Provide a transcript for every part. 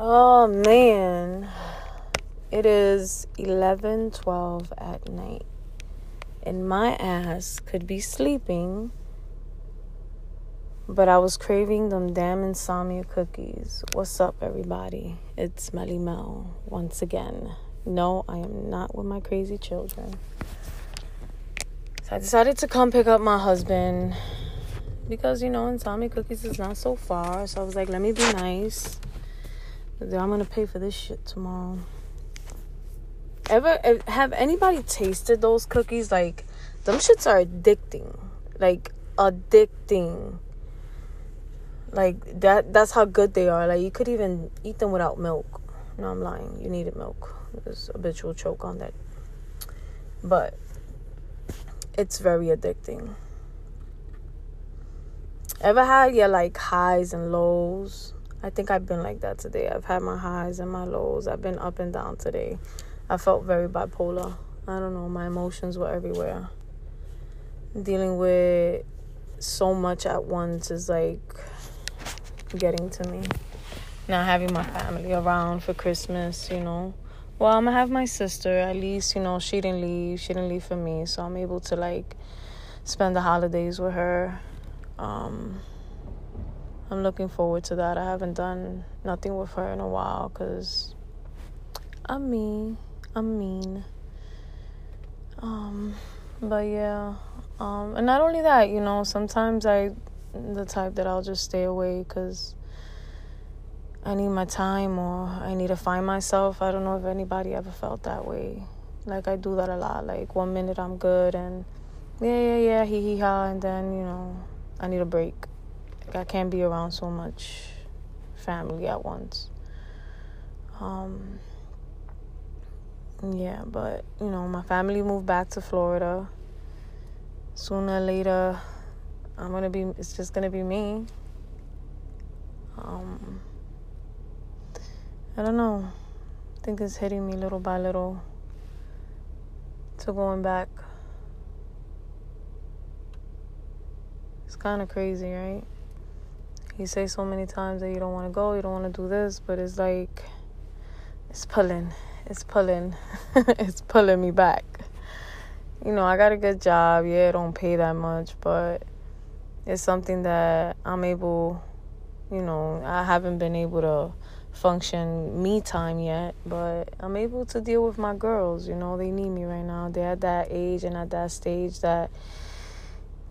Oh man. It is 11:12 at night. And my ass could be sleeping, but I was craving them damn insomnia cookies. What's up everybody? It's Melly Mel once again. No, I am not with my crazy children. So I decided to come pick up my husband because you know insomnia cookies is not so far. So I was like, let me be nice I'm gonna pay for this shit tomorrow. Ever have anybody tasted those cookies? Like, them shits are addicting. Like, addicting. Like that. That's how good they are. Like you could even eat them without milk. No, I'm lying. You needed milk. There's habitual choke on that. But it's very addicting. Ever had your like highs and lows? I think I've been like that today. I've had my highs and my lows. I've been up and down today. I felt very bipolar. I don't know, my emotions were everywhere. Dealing with so much at once is like getting to me. Not having my family around for Christmas, you know. Well, I'm gonna have my sister. At least, you know, she didn't leave. She didn't leave for me, so I'm able to like spend the holidays with her. Um, I'm looking forward to that. I haven't done nothing with her in a while because I'm mean. I'm mean. Um, but yeah. Um, and not only that, you know, sometimes I, the type that I'll just stay away because I need my time or I need to find myself. I don't know if anybody ever felt that way. Like I do that a lot. Like one minute I'm good and yeah, yeah, yeah, hee hee ha, and then you know I need a break. I can't be around so much family at once. Um, yeah, but you know, my family moved back to Florida. Sooner or later, I'm gonna be. It's just gonna be me. Um, I don't know. I think it's hitting me little by little to going back. It's kind of crazy, right? You say so many times that you don't want to go, you don't want to do this, but it's like it's pulling, it's pulling, it's pulling me back. You know, I got a good job. Yeah, it don't pay that much, but it's something that I'm able. You know, I haven't been able to function me time yet, but I'm able to deal with my girls. You know, they need me right now. They're at that age and at that stage that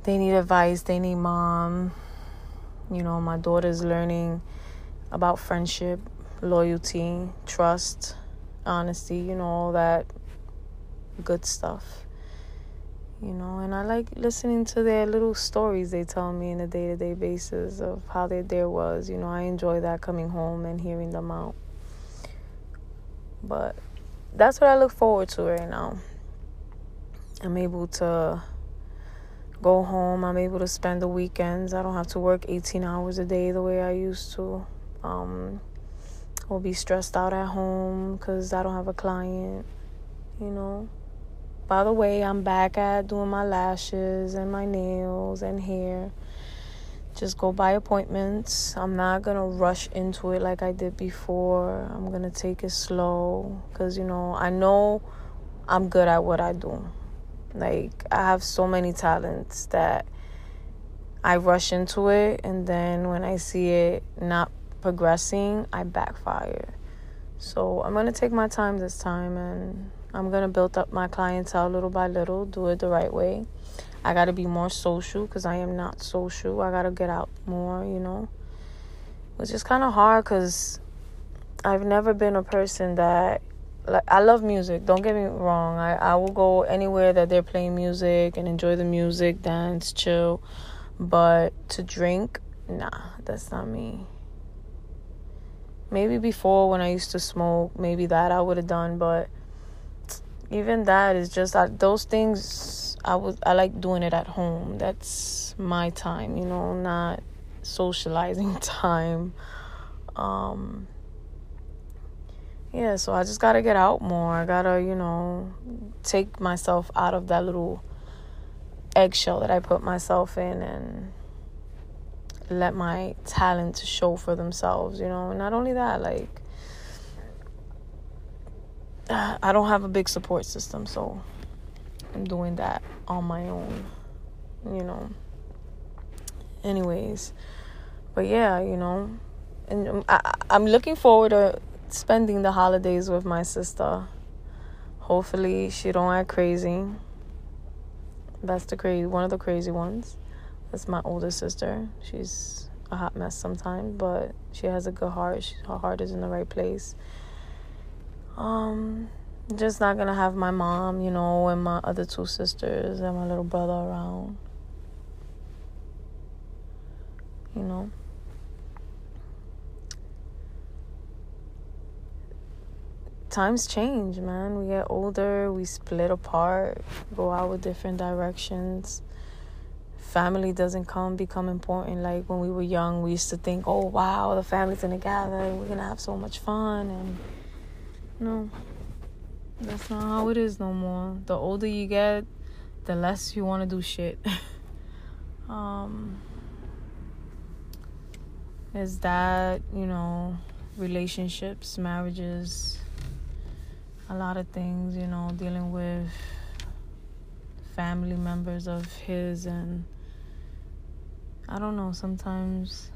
they need advice, they need mom you know, my daughter's learning about friendship, loyalty, trust, honesty, you know, all that good stuff. You know, and I like listening to their little stories they tell me in a day to day basis of how their day was. You know, I enjoy that coming home and hearing them out. But that's what I look forward to right now. I'm able to go home. I'm able to spend the weekends. I don't have to work 18 hours a day the way I used to. Um, I'll be stressed out at home because I don't have a client, you know. By the way, I'm back at doing my lashes and my nails and hair. Just go by appointments. I'm not gonna rush into it like I did before. I'm gonna take it slow because, you know, I know I'm good at what I do. Like, I have so many talents that I rush into it, and then when I see it not progressing, I backfire. So, I'm gonna take my time this time and I'm gonna build up my clientele little by little, do it the right way. I gotta be more social because I am not social. I gotta get out more, you know, which is kind of hard because I've never been a person that like I love music. Don't get me wrong. I I will go anywhere that they're playing music and enjoy the music, dance, chill. But to drink, nah, that's not me. Maybe before when I used to smoke, maybe that I would have done, but even that is just I, those things I was I like doing it at home. That's my time, you know, not socializing time. Um yeah, so I just gotta get out more. I gotta, you know, take myself out of that little eggshell that I put myself in and let my talent show for themselves, you know. And not only that, like I don't have a big support system, so I'm doing that on my own, you know. Anyways, but yeah, you know, and um, I, I'm looking forward to spending the holidays with my sister. Hopefully, she don't act crazy. That's the crazy one of the crazy ones. That's my older sister. She's a hot mess sometimes, but she has a good heart. She, her heart is in the right place. Um, just not gonna have my mom, you know, and my other two sisters and my little brother around. You know. Times change, man. We get older, we split apart, go out with different directions. Family doesn't come become important. Like when we were young, we used to think, "Oh wow, the family's gonna gather, we're gonna have so much fun." And no, that's not how it is no more. The older you get, the less you want to do shit. um, is that you know relationships, marriages a lot of things, you know, dealing with family members of his and I don't know, sometimes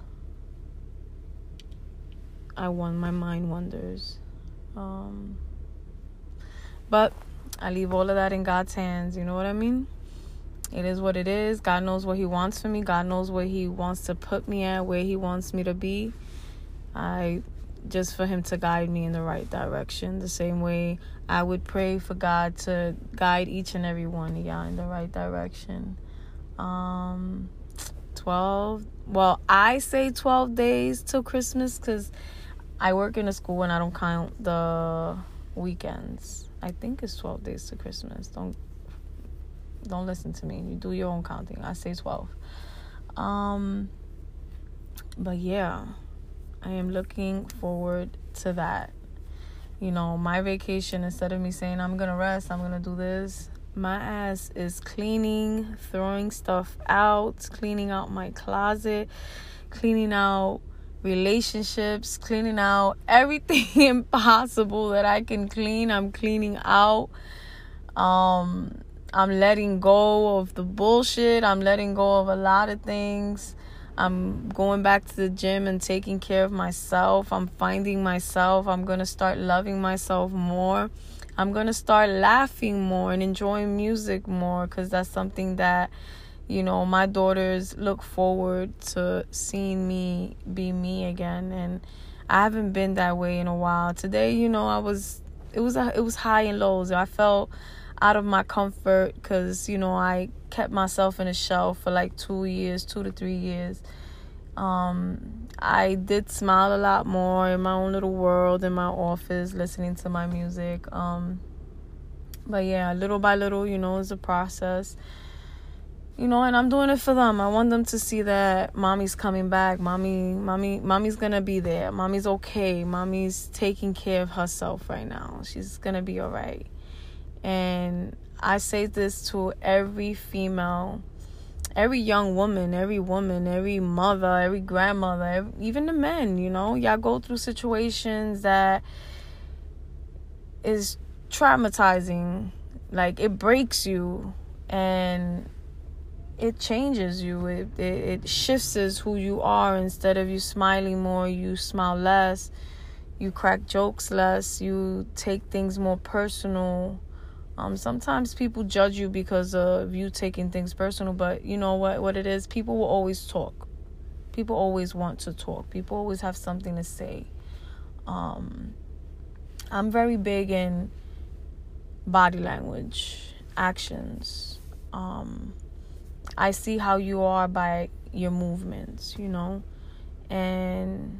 I want my mind wonders. Um, but I leave all of that in God's hands, you know what I mean? It is what it is. God knows what He wants for me. God knows where He wants to put me at, where He wants me to be. I just for him to guide me in the right direction the same way I would pray for God to guide each and every one of y'all in the right direction. Um 12 well I say 12 days till Christmas cuz I work in a school and I don't count the weekends. I think it's 12 days to Christmas. Don't don't listen to me. You do your own counting. I say 12. Um but yeah. I am looking forward to that. You know, my vacation, instead of me saying I'm gonna rest, I'm gonna do this, my ass is cleaning, throwing stuff out, cleaning out my closet, cleaning out relationships, cleaning out everything impossible that I can clean. I'm cleaning out. Um, I'm letting go of the bullshit. I'm letting go of a lot of things. I'm going back to the gym and taking care of myself. I'm finding myself. I'm going to start loving myself more. I'm going to start laughing more and enjoying music more because that's something that, you know, my daughters look forward to seeing me be me again. And I haven't been that way in a while. Today, you know, I was, it was, a, it was high and lows. I felt out of my comfort because, you know, I kept myself in a shell for like two years, two to three years. Um, I did smile a lot more in my own little world in my office, listening to my music. Um, but yeah, little by little, you know, it's a process. You know, and I'm doing it for them. I want them to see that mommy's coming back. Mommy, mommy, mommy's gonna be there. Mommy's okay. Mommy's taking care of herself right now. She's gonna be alright. And I say this to every female, every young woman, every woman, every mother, every grandmother, every, even the men, you know, y'all go through situations that is traumatizing. Like it breaks you and it changes you. It, it, it shifts who you are. Instead of you smiling more, you smile less. You crack jokes less. You take things more personal um, sometimes people judge you because of you taking things personal, but you know what? What it is, people will always talk. People always want to talk. People always have something to say. Um, I'm very big in body language, actions. Um, I see how you are by your movements, you know, and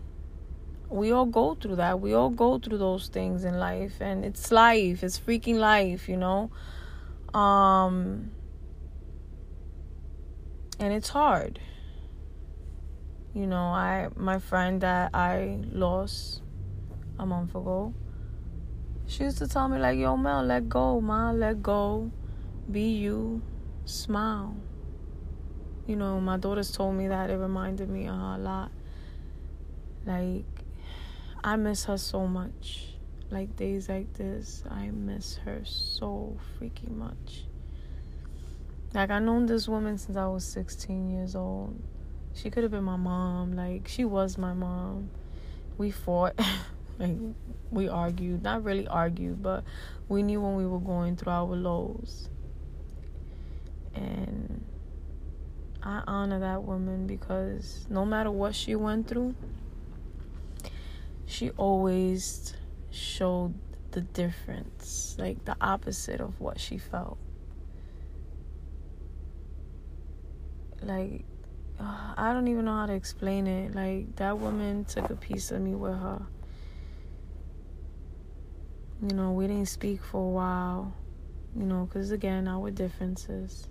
we all go through that. We all go through those things in life and it's life. It's freaking life, you know. Um and it's hard. You know, I my friend that I lost a month ago, she used to tell me like, "Yo, Mel, let go, ma, let go, be you, smile." You know, my daughters told me that. It reminded me of her a lot. Like, I miss her so much. like days like this, I miss her so freaking much. Like I known this woman since I was 16 years old. She could have been my mom. Like she was my mom. We fought. like we argued. Not really argued, but we knew when we were going through our lows. And I honor that woman because no matter what she went through, she always showed the difference, like the opposite of what she felt. Like, uh, I don't even know how to explain it. Like, that woman took a piece of me with her. You know, we didn't speak for a while, you know, because again, our differences.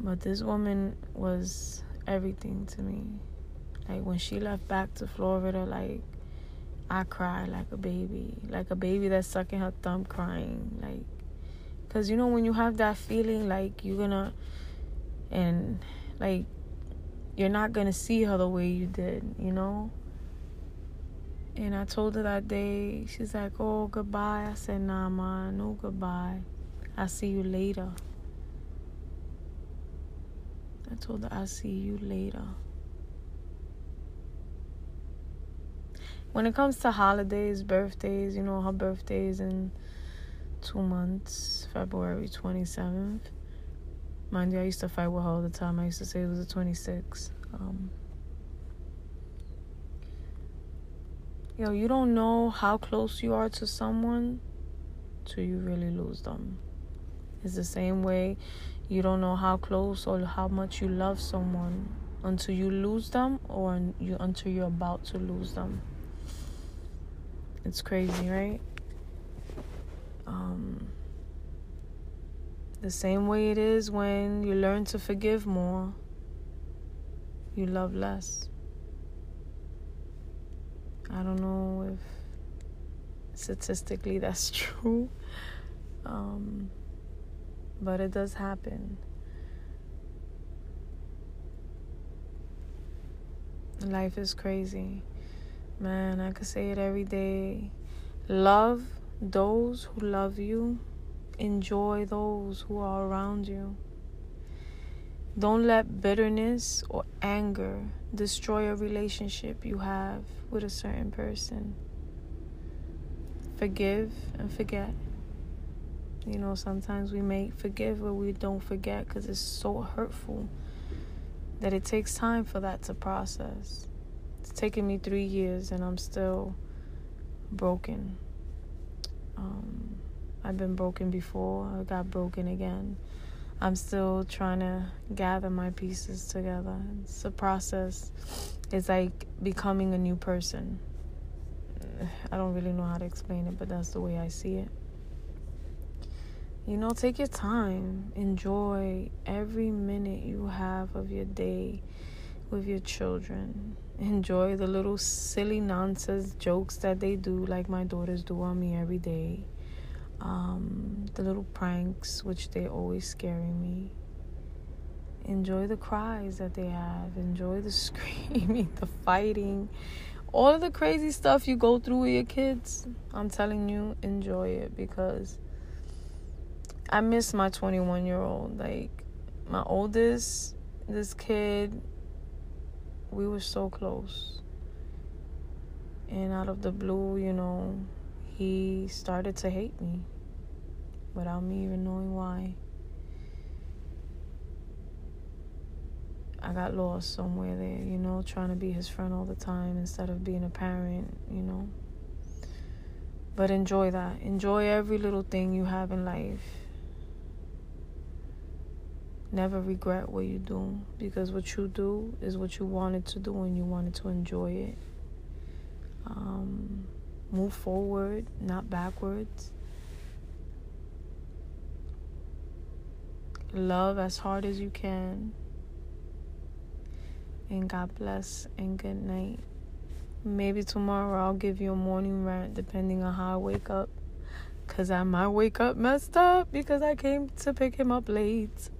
But this woman was everything to me. Like when she left back to Florida, like I cried like a baby, like a baby that's sucking her thumb, crying. Like, cause you know when you have that feeling, like you're gonna, and like you're not gonna see her the way you did, you know. And I told her that day, she's like, "Oh, goodbye." I said, "Nah, ma, no goodbye. I'll see you later." I told her, "I'll see you later." When it comes to holidays, birthdays, you know, her birthday is in two months, February 27th. Mind you, I used to fight with her all the time. I used to say it was the 26th. Um, yo, you don't know how close you are to someone till you really lose them. It's the same way you don't know how close or how much you love someone until you lose them or you until you're about to lose them. It's crazy, right? Um, the same way it is when you learn to forgive more, you love less. I don't know if statistically that's true, um, but it does happen. Life is crazy. Man, I could say it every day. Love those who love you. Enjoy those who are around you. Don't let bitterness or anger destroy a relationship you have with a certain person. Forgive and forget. You know, sometimes we may forgive, but we don't forget because it's so hurtful that it takes time for that to process. It's taken me three years and I'm still broken. Um, I've been broken before, I got broken again. I'm still trying to gather my pieces together. It's a process. It's like becoming a new person. I don't really know how to explain it, but that's the way I see it. You know, take your time. Enjoy every minute you have of your day with your children. Enjoy the little silly nonsense jokes that they do, like my daughters do on me every day. Um, the little pranks, which they always scaring me. Enjoy the cries that they have. Enjoy the screaming, the fighting, all of the crazy stuff you go through with your kids. I'm telling you, enjoy it because I miss my 21 year old. Like, my oldest, this kid we were so close. And out of the blue, you know, he started to hate me without me even knowing why. I got lost somewhere there, you know, trying to be his friend all the time instead of being a parent, you know. But enjoy that. Enjoy every little thing you have in life. Never regret what you do because what you do is what you wanted to do and you wanted to enjoy it. Um, move forward, not backwards. Love as hard as you can. And God bless and good night. Maybe tomorrow I'll give you a morning rant depending on how I wake up. Because I might wake up messed up because I came to pick him up late.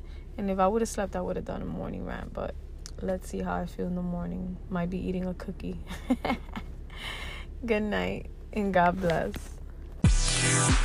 And if I would have slept, I would have done a morning rant. But let's see how I feel in the morning. Might be eating a cookie. Good night and God bless.